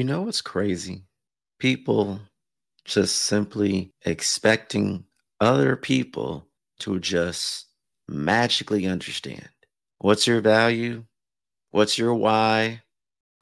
You know what's crazy? People just simply expecting other people to just magically understand what's your value, what's your why.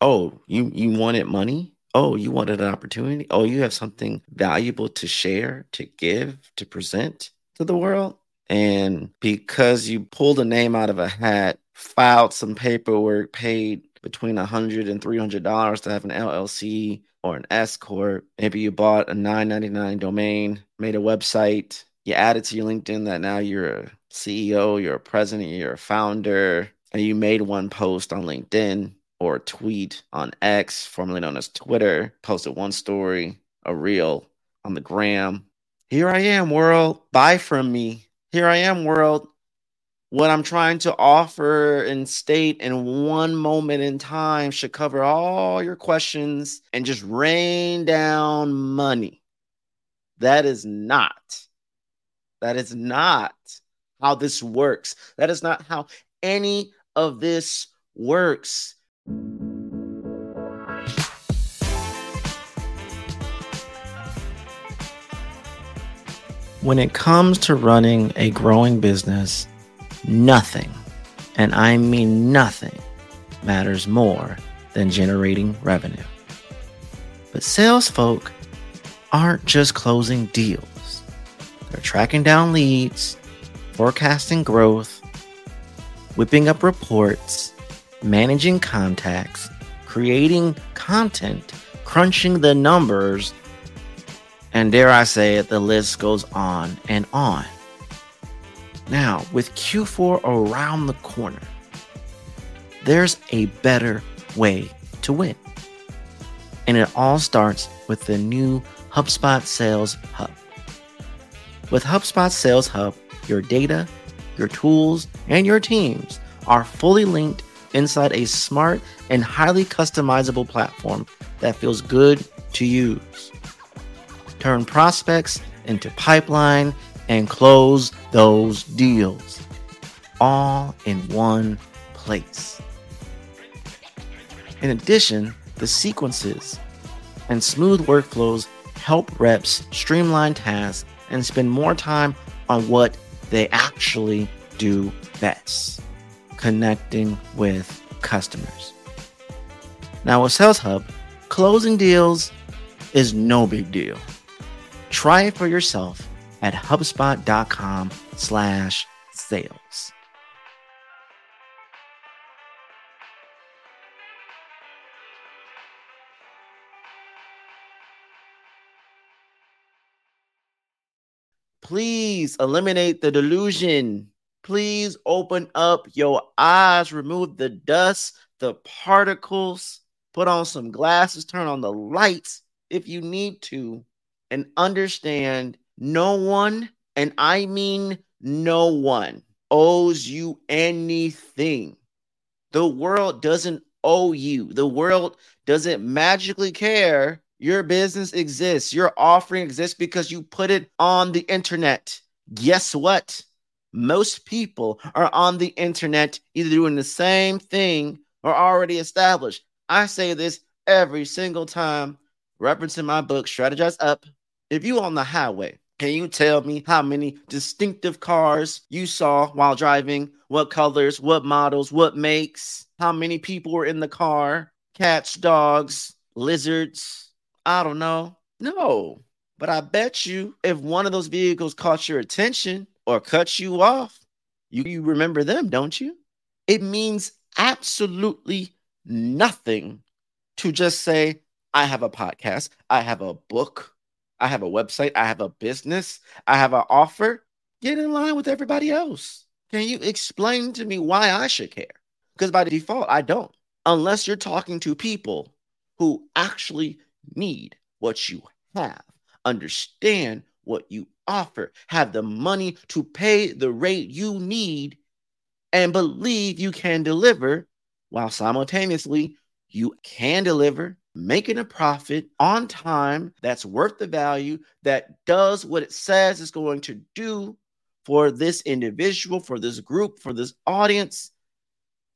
Oh, you you wanted money? Oh, you wanted an opportunity? Oh, you have something valuable to share, to give, to present to the world? And because you pulled a name out of a hat, filed some paperwork, paid between $100 and $300 to have an LLC or an S Corp, maybe you bought a $9.99 domain, made a website, you added to your LinkedIn that now you're a CEO, you're a president, you're a founder, and you made one post on LinkedIn or a tweet on X, formerly known as Twitter, posted one story, a reel on the gram. Here I am, world. Buy from me. Here I am, world. What I'm trying to offer and state in one moment in time should cover all your questions and just rain down money. That is not that is not how this works. That is not how any of this works. When it comes to running a growing business, nothing, and I mean nothing, matters more than generating revenue. But sales folk aren't just closing deals. They're tracking down leads, forecasting growth, whipping up reports, managing contacts, creating content, crunching the numbers, and dare I say it, the list goes on and on. Now, with Q4 around the corner, there's a better way to win. And it all starts with the new HubSpot Sales Hub. With HubSpot Sales Hub, your data, your tools, and your teams are fully linked inside a smart and highly customizable platform that feels good to use. Turn prospects into pipeline and close those deals all in one place. In addition, the sequences and smooth workflows help reps streamline tasks and spend more time on what they actually do best connecting with customers. Now, with Sales Hub, closing deals is no big deal. Try it for yourself at hubspot.com slash sales. Please eliminate the delusion. Please open up your eyes, remove the dust, the particles, put on some glasses, turn on the lights if you need to, and understand no one, and I mean no one, owes you anything. The world doesn't owe you, the world doesn't magically care your business exists. Your offering exists because you put it on the internet. Guess what? Most people are on the internet either doing the same thing or already established. I say this every single time, referencing my book, Strategize Up. If you're on the highway, can you tell me how many distinctive cars you saw while driving? What colors, what models, what makes? How many people were in the car? Cats, dogs, lizards, I don't know. No. But I bet you if one of those vehicles caught your attention or cut you off, you, you remember them, don't you? It means absolutely nothing to just say, I have a podcast, I have a book, I have a website, I have a business, I have an offer. Get in line with everybody else. Can you explain to me why I should care? Because by default, I don't. Unless you're talking to people who actually need what you have, understand what you offer, have the money to pay the rate you need, and believe you can deliver while simultaneously you can deliver, making a profit on time that's worth the value, that does what it says it's going to do for this individual, for this group, for this audience.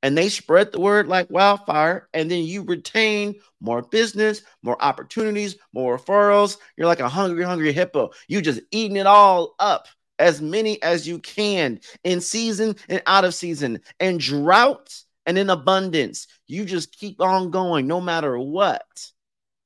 and they spread the word like wildfire and then you retain more business more opportunities more referrals. You're like a hungry hungry hippo. You just eating it all up as many as you can in season and out of season. And drought and in abundance you just keep on going no matter what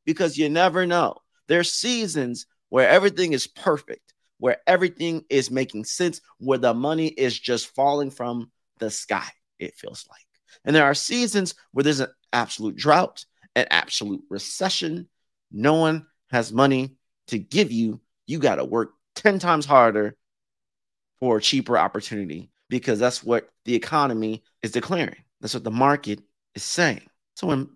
because you never know there's seasons where everything is perfect where everything is making sense where the money is just falling from the sky it feels like and there are seasons where there's an absolute drought, an absolute recession. No one has money to give you. You got to work 10 times harder for a cheaper opportunity because that's what the economy is declaring. That's what the market is saying. So when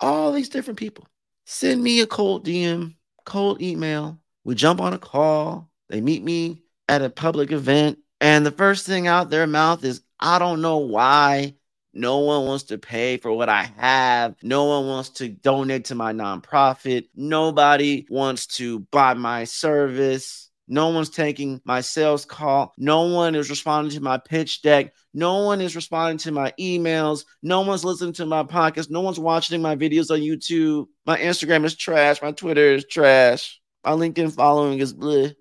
all these different people send me a cold DM, cold email, we jump on a call, they meet me at a public event, and the first thing out their mouth is, I don't know why no one wants to pay for what I have. No one wants to donate to my nonprofit. Nobody wants to buy my service. No one's taking my sales call. No one is responding to my pitch deck. No one is responding to my emails. No one's listening to my podcast. No one's watching my videos on YouTube. My Instagram is trash. My Twitter is trash. My LinkedIn following is bleh.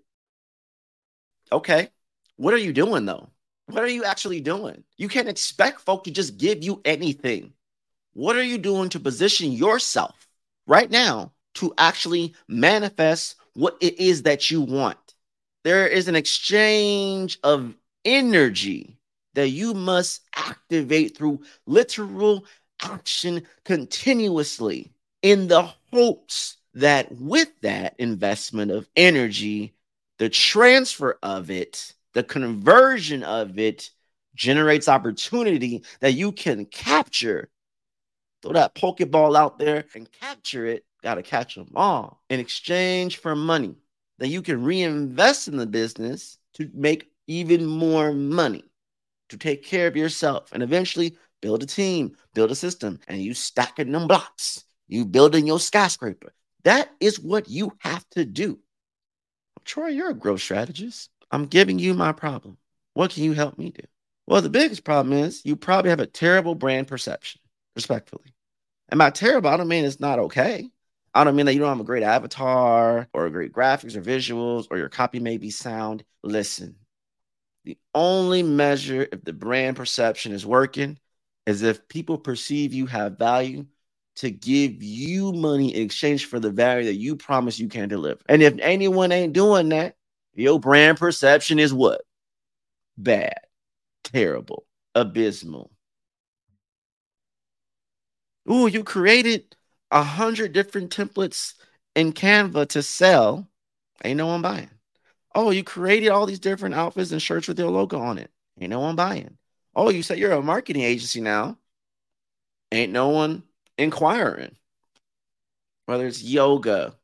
Okay. What are you doing though? What are you actually doing? You can't expect folk to just give you anything. What are you doing to position yourself right now to actually manifest what it is that you want? There is an exchange of energy that you must activate through literal action continuously in the hopes that with that investment of energy, the transfer of it the conversion of it generates opportunity that you can capture. Throw that Pokeball out there and capture it. Got to catch them all in exchange for money that you can reinvest in the business to make even more money to take care of yourself and eventually build a team, build a system, and you stacking them blocks. You building your skyscraper. That is what you have to do. Troy, you're a growth strategist. I'm giving you my problem. What can you help me do? Well, the biggest problem is you probably have a terrible brand perception, respectfully. And by terrible, I don't mean it's not okay. I don't mean that you don't have a great avatar or great graphics or visuals or your copy may be sound. Listen, the only measure if the brand perception is working is if people perceive you have value to give you money in exchange for the value that you promise you can deliver. And if anyone ain't doing that, your brand perception is what? Bad, terrible, abysmal. Ooh, you created a hundred different templates in Canva to sell. Ain't no one buying. Oh, you created all these different outfits and shirts with your logo on it. Ain't no one buying. Oh, you said you're a marketing agency now. Ain't no one inquiring. Whether it's yoga,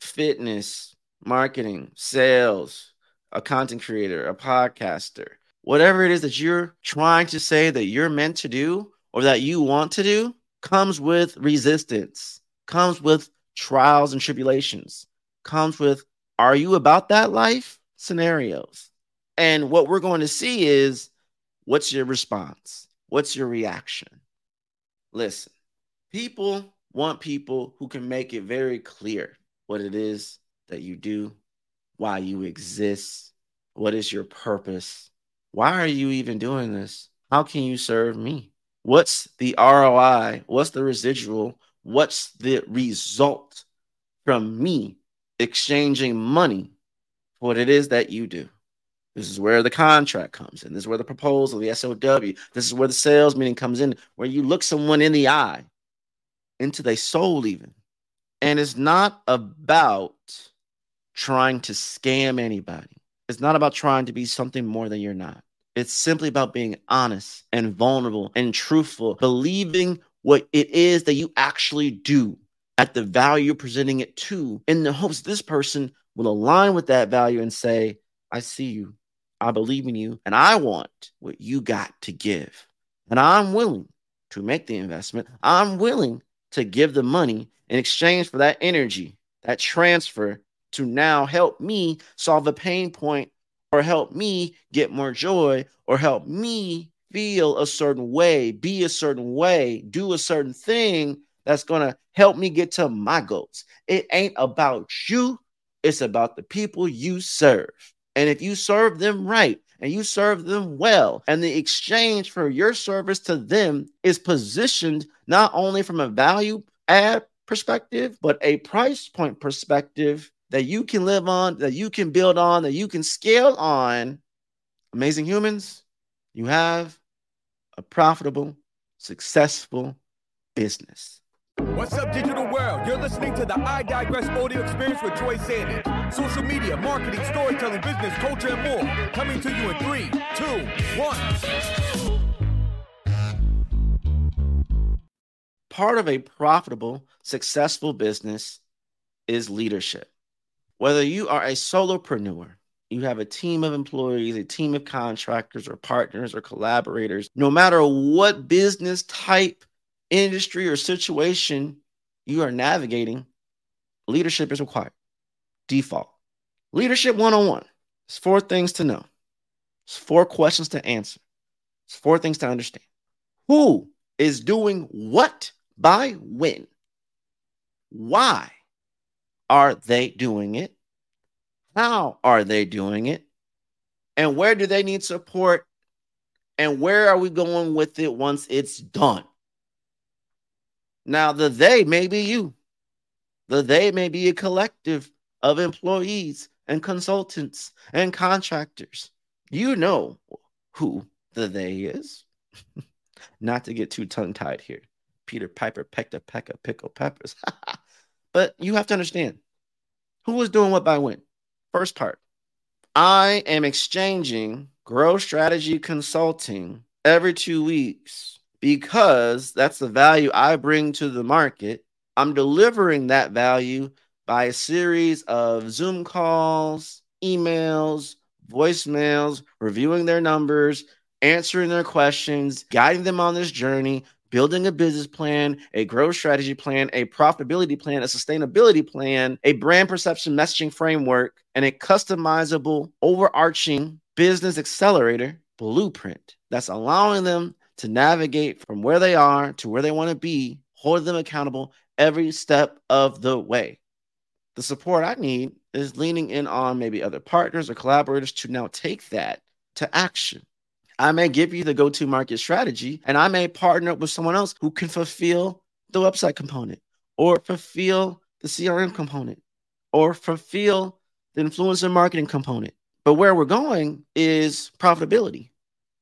fitness, marketing, sales, a content creator, a podcaster, whatever it is that you're trying to say that you're meant to do or that you want to do comes with resistance, comes with trials and tribulations, comes with are you about that life scenarios. And what we're going to see is what's your response? What's your reaction? Listen, people want people who can make it very clear what it is that you do, why you exist, what is your purpose, why are you even doing this? How can you serve me? What's the ROI? What's the residual? What's the result from me exchanging money for what it is that you do? This is where the contract comes in. This is where the proposal, the SOW, this is where the sales meeting comes in, where you look someone in the eye, into their soul, even. And it's not about trying to scam anybody. It's not about trying to be something more than you're not. It's simply about being honest and vulnerable and truthful, believing what it is that you actually do at the value you're presenting it to, in the hopes this person will align with that value and say, I see you, I believe in you, and I want what you got to give. And I'm willing to make the investment. I'm willing to give the money in exchange for that energy, that transfer to now help me solve a pain point or help me get more joy or help me feel a certain way, be a certain way, do a certain thing that's going to help me get to my goals. It ain't about you, it's about the people you serve. And if you serve them right and you serve them well, and the exchange for your service to them is positioned not only from a value add perspective, but a price point perspective that you can live on, that you can build on, that you can scale on, amazing humans, you have a profitable, successful business. What's up, digital world? You're listening to the I Digress audio experience with Troy Sandidge. Social media, marketing, storytelling, business, culture, and more. Coming to you in three, two, one. Part of a profitable, successful business is leadership. Whether you are a solopreneur, you have a team of employees, a team of contractors or partners or collaborators, no matter what business type, industry, or situation you are navigating, leadership is required. Default. Leadership 101. It's four things to know. It's four questions to answer. It's four things to understand. Who is doing what by when? Why are they doing it? How are they doing it? And where do they need support? And where are we going with it once it's done? Now, the they may be you. The they may be a collective of employees and consultants and contractors. You know who the they is. Not to get too tongue tied here. Peter Piper pecked a peck of pickle peppers. but you have to understand who is doing what by when. First part I am exchanging growth strategy consulting every two weeks because that's the value I bring to the market. I'm delivering that value by a series of Zoom calls, emails, voicemails, reviewing their numbers, answering their questions, guiding them on this journey, building a business plan, a growth strategy plan, a profitability plan, a sustainability plan, a brand perception messaging framework, and a customizable, overarching business accelerator blueprint that's allowing them to navigate from where they are to where they want to be, hold them accountable every step of the way. The support I need is leaning in on maybe other partners or collaborators to now take that to action. I may give you the go to market strategy, and I may partner up with someone else who can fulfill the website component or fulfill the CRM component or fulfill the influencer marketing component. But where we're going is profitability.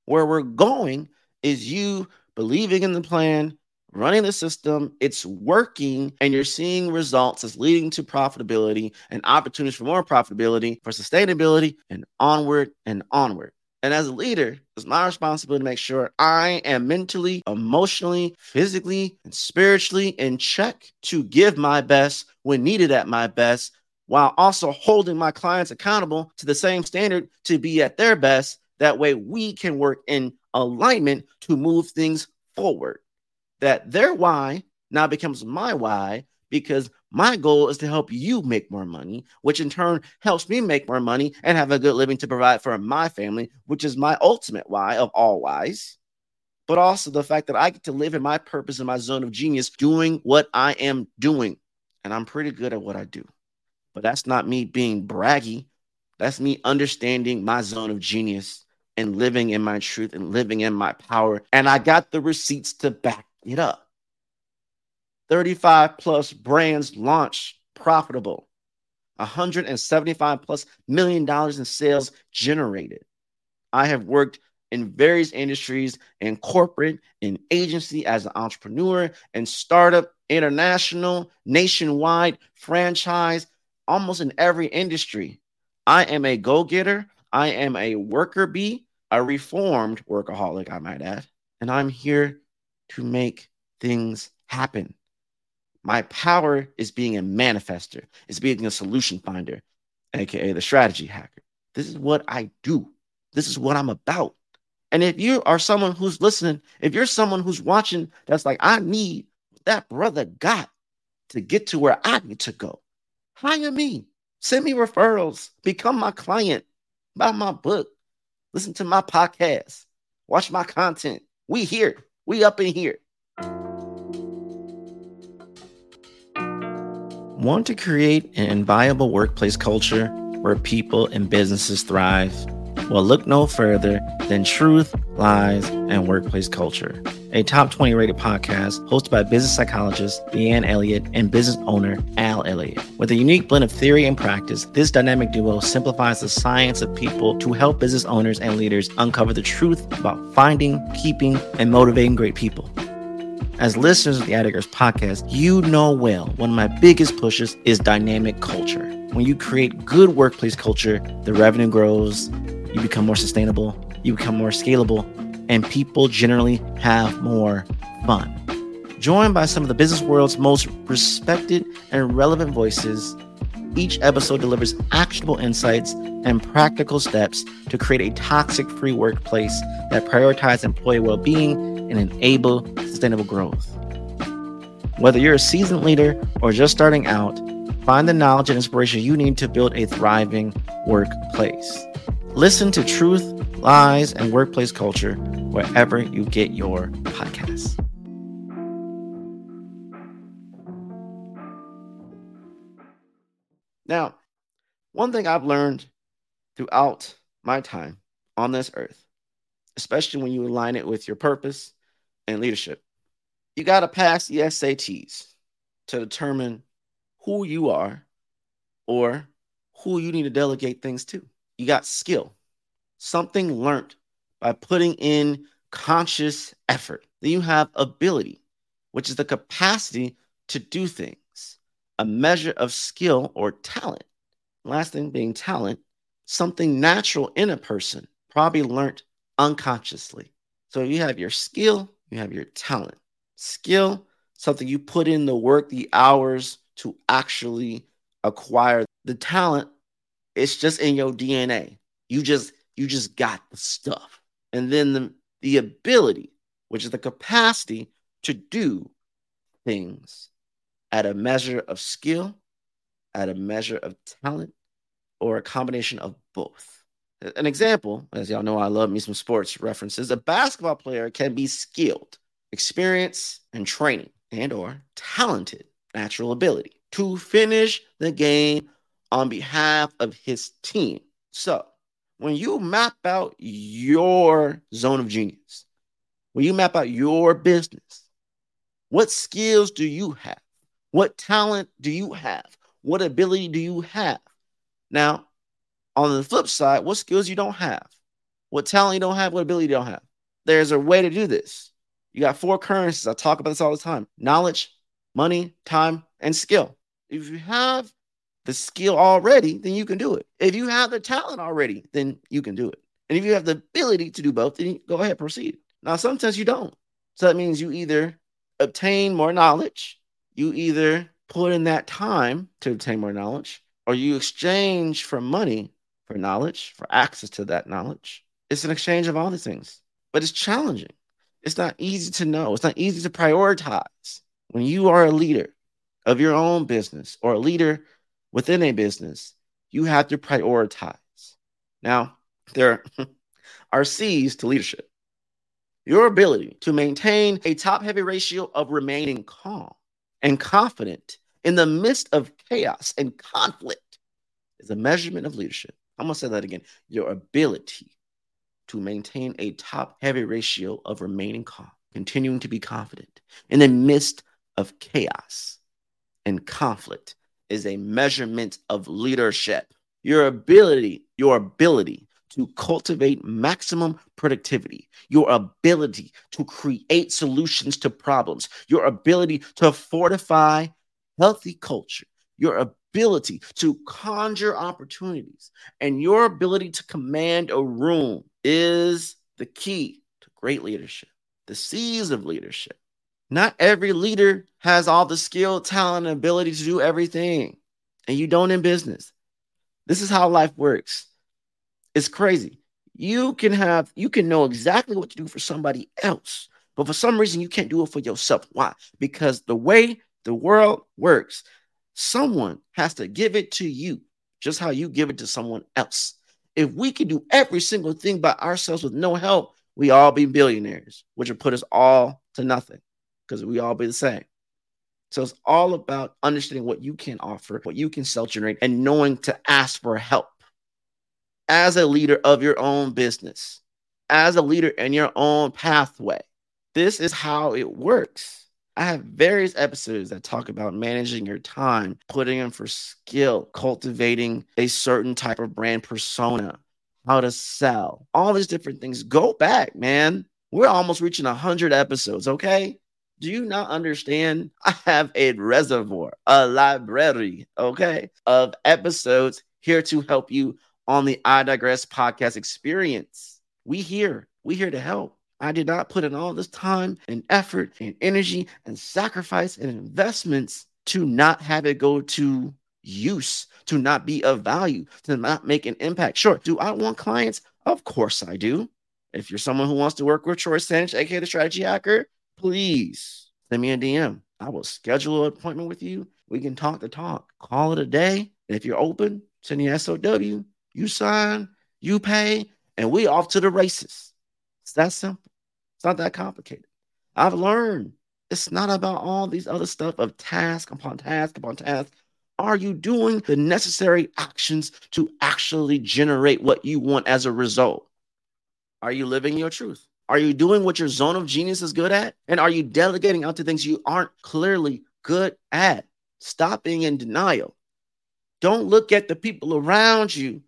Where we're going is you believing in the plan, running the system, it's working, and you're seeing results that's leading to profitability and opportunities for more profitability, for sustainability, and onward and onward. And as a leader, it's my responsibility to make sure I am mentally, emotionally, physically, and spiritually in check to give my best when needed at my best, while also holding my clients accountable to the same standard to be at their best. That way, we can work in alignment to move things forward. That their why now becomes my why because my goal is to help you make more money, which in turn helps me make more money and have a good living to provide for my family, which is my ultimate why of all whys. But also the fact that I get to live in my purpose in my zone of genius, doing what I am doing. And I'm pretty good at what I do. But that's not me being braggy. That's me understanding my zone of genius and living in my truth and living in my power. And I got the receipts to back it up. 35 plus brands launched profitable, 175 plus million dollars in sales generated. I have worked in various industries in corporate, in agency as an entrepreneur, and startup, international, nationwide, franchise, almost in every industry. I am a go getter. I am a worker bee, a reformed workaholic, I might add. And I'm here to make things happen. My power is being a manifester, is being a solution finder, aka the strategy hacker. This is what I do. This is what I'm about. And if you are someone who's listening, if you're someone who's watching that's like, I need that brother got to get to where I need to go, hire me. Send me referrals. Become my client. Buy my book. Listen to my podcast. Watch my content. We here. We up in here. Want to create an inviolable workplace culture where people and businesses thrive? Well, look no further than Truth, Lies, and Workplace Culture, a top 20 rated podcast hosted by business psychologist Leanne Elliott and business owner Al Elliott. With a unique blend of theory and practice, this dynamic duo simplifies the science of people to help business owners and leaders uncover the truth about finding, keeping, and motivating great people. As listeners of the I Digress podcast, you know well one of my biggest pushes is dynamic culture. When you create good workplace culture, the revenue grows, you become more sustainable, you become more scalable, and people generally have more fun. Joined by some of the business world's most respected and relevant voices, each episode delivers actionable insights and practical steps to create a toxic free workplace that prioritizes employee well being and enable sustainable growth. Whether you're a seasoned leader or just starting out, find the knowledge and inspiration you need to build a thriving workplace. Listen to Truth, Lies, and Workplace Culture wherever you get your podcasts. Now, one thing I've learned throughout my time on this earth, especially when you align it with your purpose and leadership, you got to pass the SATs to determine who you are or who you need to delegate things to you got skill, something learned by putting in conscious effort. Then you have ability, which is the capacity to do things, a measure of skill or talent. Last thing being talent, something natural in a person, probably learned unconsciously. So you have your skill, you have your talent. Skill, something you put in the work, the hours to actually acquire. The talent, it's just in your DNA. You just you just got the stuff. And then the, the ability, which is the capacity to do things at a measure of skill, at a measure of talent, or a combination of both. An example, as y'all know, I love me some sports references. A basketball player can be skilled, experience, and training, and or talented, natural ability to finish the game on behalf of his team. So, when you map out your zone of genius, when you map out your business, what skills do you have? What talent do you have? What ability do you have? Now, on the flip side, what skills you don't have? What talent you don't have? What ability you don't have? There's a way to do this. You got four currencies. I talk about this all the time knowledge, money, time, and skill. If you have the skill already, then you can do it. If you have the talent already, then you can do it. And if you have the ability to do both, then go ahead, proceed. Now, sometimes you don't. So that means you either obtain more knowledge, you either put in that time to obtain more knowledge, or you exchange for money for knowledge, for access to that knowledge. It's an exchange of all these things, but it's challenging. It's not easy to know. It's not easy to prioritize. When you are a leader of your own business or a leader within a business, you have to prioritize. Now, there are C's to leadership. Your ability to maintain a top heavy ratio of remaining calm and confident in the midst of chaos and conflict is a measurement of leadership. I'm going to say that again. Your ability to maintain a top heavy ratio of remaining calm, continuing to be confident in the midst of chaos and conflict is a measurement of leadership. Your ability, your ability to cultivate maximum productivity, your ability to create solutions to problems, your ability to fortify healthy culture, your ability to conjure opportunities, and your ability to command a room is the key to great leadership. The C's of leadership not every leader has all the skill, talent, and ability to do everything. And you don't in business. This is how life works. It's crazy. You can have, you can know exactly what to do for somebody else, but for some reason you can't do it for yourself. Why? Because the way the world works, someone has to give it to you, just how you give it to someone else. If we can do every single thing by ourselves with no help, we all be billionaires, which would put us all to nothing because we all be the same. So it's all about understanding what you can offer, what you can self generate, and knowing to ask for help as a leader of your own business, as a leader in your own pathway. This is how it works. I have various episodes that talk about managing your time, putting in for skill, cultivating a certain type of brand persona, how to sell, all these different things. Go back, man. We're almost reaching 100 episodes, okay? Do you not understand? I have a reservoir, a library, okay, of episodes here to help you on the I Digress podcast experience. We here, we here to help. I did not put in all this time and effort and energy and sacrifice and investments to not have it go to use, to not be of value, to not make an impact. Sure. Do I want clients? Of course I do. If you're someone who wants to work with Troy Sandidge, aka the strategy hacker, please send me a DM. I will schedule an appointment with you. We can talk the talk. Call it a day. If you're open, send your SOW. You sign, you pay, and we off to the races. It's that simple. It's not that complicated. I've learned it's not about all these other stuff of task upon task upon task. Are you doing the necessary actions to actually generate what you want as a result? Are you living your truth? Are you doing what your zone of genius is good at? And are you delegating out to things you aren't clearly good at? Stop being in denial. Don't look at the people around you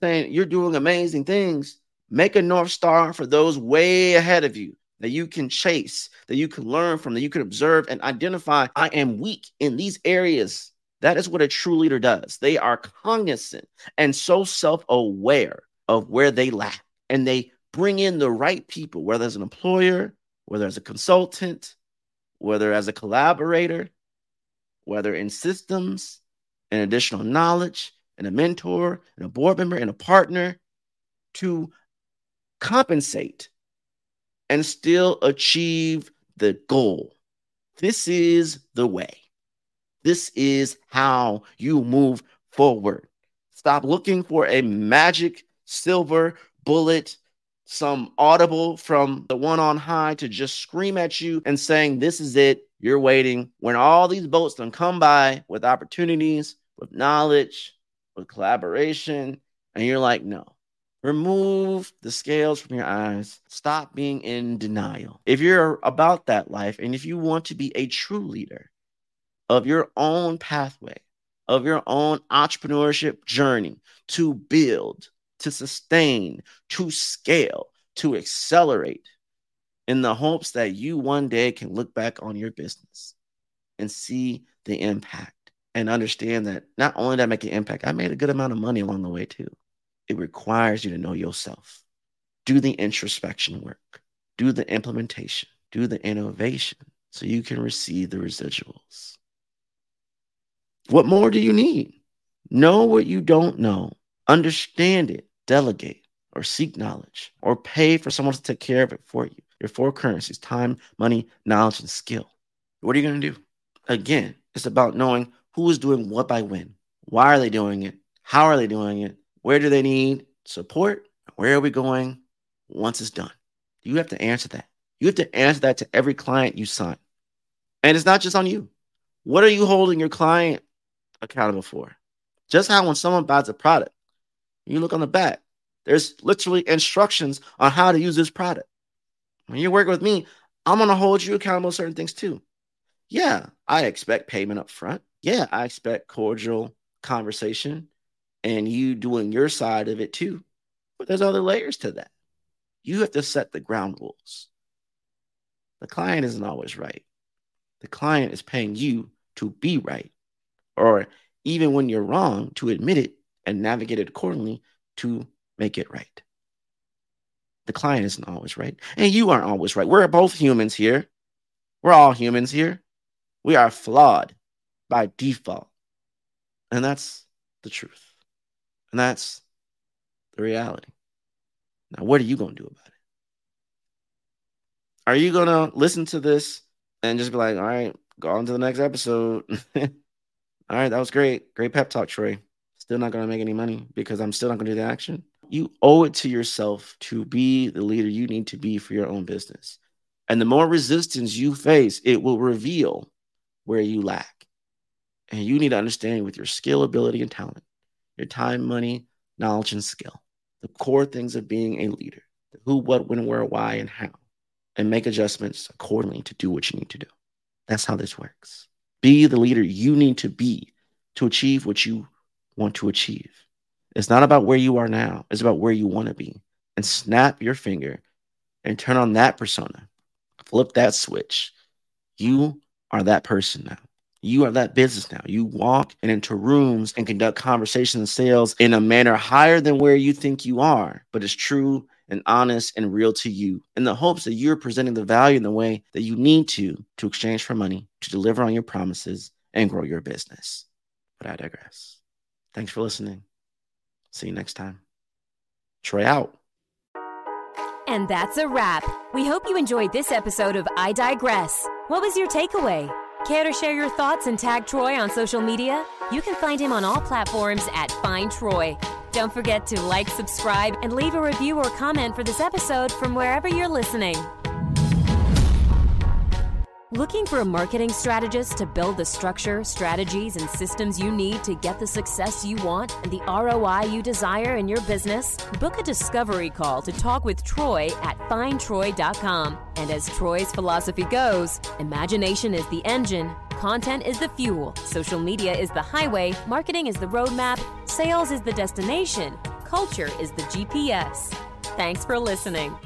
saying you're doing amazing things. Make a North Star for those way ahead of you that you can chase, that you can learn from, that you can observe and identify. I am weak in these areas. That is what a true leader does. They are cognizant and so self aware of where they lack, and they bring in the right people, whether as an employer, whether as a consultant, whether as a collaborator, whether in systems and additional knowledge, and a mentor, and a board member, and a partner to compensate and still achieve the goal. This is the way. This is how you move forward. Stop looking for a magic silver bullet, some audible from the one on high to just scream at you and saying, This is it. You're waiting. When all these boats don't come by with opportunities, with knowledge, with collaboration, and you're like, No, Remove the scales from your eyes. Stop being in denial. If you're about that life and if you want to be a true leader of your own pathway, of your own entrepreneurship journey to build, to sustain, to scale, to accelerate, in the hopes that you one day can look back on your business and see the impact and understand that not only did I make an impact, I made a good amount of money along the way too it requires you to know yourself. Do the introspection work, do the implementation, do the innovation so you can receive the residuals. What more do you need? Know what you don't know, understand it, delegate, or seek knowledge, or pay for someone to take care of it for you. Your four currencies time, money, knowledge, and skill. What are you going to do? Again, it's about knowing who is doing what by when. Why are they doing it? How are they doing it? Where do they need support? Where are we going once it's done? You have to answer that. You have to answer that to every client you sign. And it's not just on you. What are you holding your client accountable for? Just how when someone buys a product, you look on the back, there's literally instructions on how to use this product. When you work with me, I'm going to hold you accountable to certain things too. Yeah, I expect payment up front. Yeah, I expect cordial conversation and you doing your side of it too. But there's other layers to that. You have to set the ground rules. The client isn't always right. The client is paying you to be right, or even when you're wrong, to admit it and navigate it accordingly to make it right. The client isn't always right, and you aren't always right. We're both humans here. We're all humans here. We are flawed by default. And that's the truth. And that's the reality. Now, what are you going to do about it? Are you going to listen to this and just be like, all right, go on to the next episode? all right, that was great. Great pep talk, Troy. Still not going to make any money because I'm still not going to do the action. You owe it to yourself to be the leader you need to be for your own business. And the more resistance you face, it will reveal where you lack. And you need to understand with your skill, ability, and talent, your time, money, knowledge, and skill, the core things of being a leader the who, what, when, where, why, and how, and make adjustments accordingly to do what you need to do. That's how this works. Be the leader you need to be to achieve what you want to achieve. It's not about where you are now, it's about where you want to be. And snap your finger and turn on that persona. Flip that switch. You are that person now. You are that business now. You walk and into rooms and conduct conversations and sales in a manner higher than where you think you are, but it's true and honest and real to you in the hopes that you're presenting the value in the way that you need to to exchange for money, to deliver on your promises and grow your business. But I digress. Thanks for listening. See you next time. Troy out. And that's a wrap. We hope you enjoyed this episode of I Digress. What was your takeaway? Care to share your thoughts and tag Troy on social media? You can find him on all platforms at Find Troy. Don't forget to like, subscribe, and leave a review or comment for this episode from wherever you're listening. Looking for a marketing strategist to build the structure, strategies, and systems you need to get the success you want and the ROI you desire in your business? Book a discovery call to talk with Troy at findtroy.com. And as Troy's philosophy goes, imagination is the engine, content is the fuel, social media is the highway, marketing is the roadmap, sales is the destination, culture is the GPS. Thanks for listening.